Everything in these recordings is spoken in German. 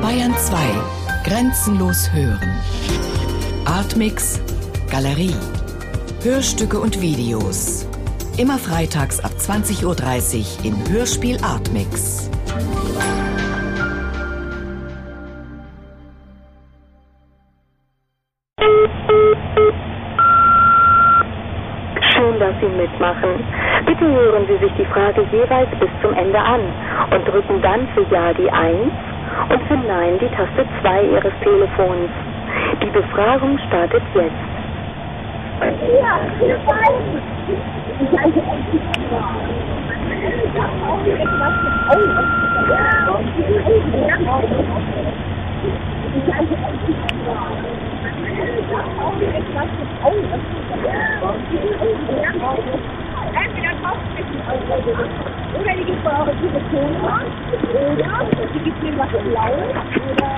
Bayern 2. Grenzenlos hören. Artmix. Galerie. Hörstücke und Videos. Immer freitags ab 20.30 Uhr im Hörspiel Artmix. Sie mitmachen. Bitte hören Sie sich die Frage jeweils bis zum Ende an und drücken dann für Ja die 1 und für Nein die Taste 2 Ihres Telefons. Die Befragung startet jetzt. Ja. Ich halte nicht Ich auch etwas mit Augen. Ich halte nicht Ich habe auch oder die gibt mir eure Telefonnummer oder die gibt mir was Blaues oder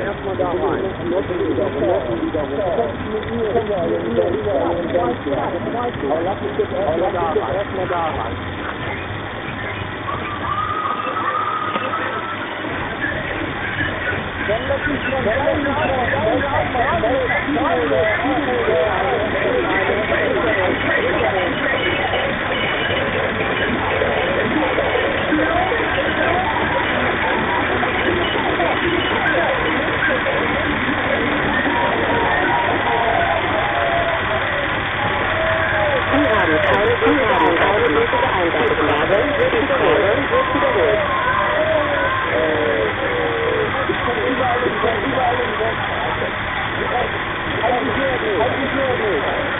Erstmal da rein. Sen de kuşlar, sen de kuşlar, sen de kuşlar, sen de kuşlar, How do you do it? How do you do it?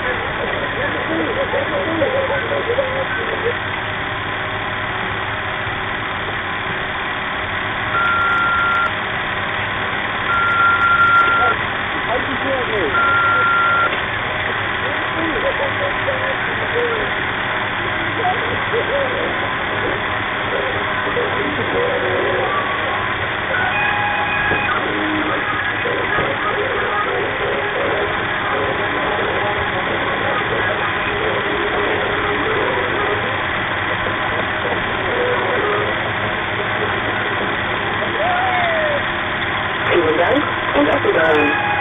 Amen.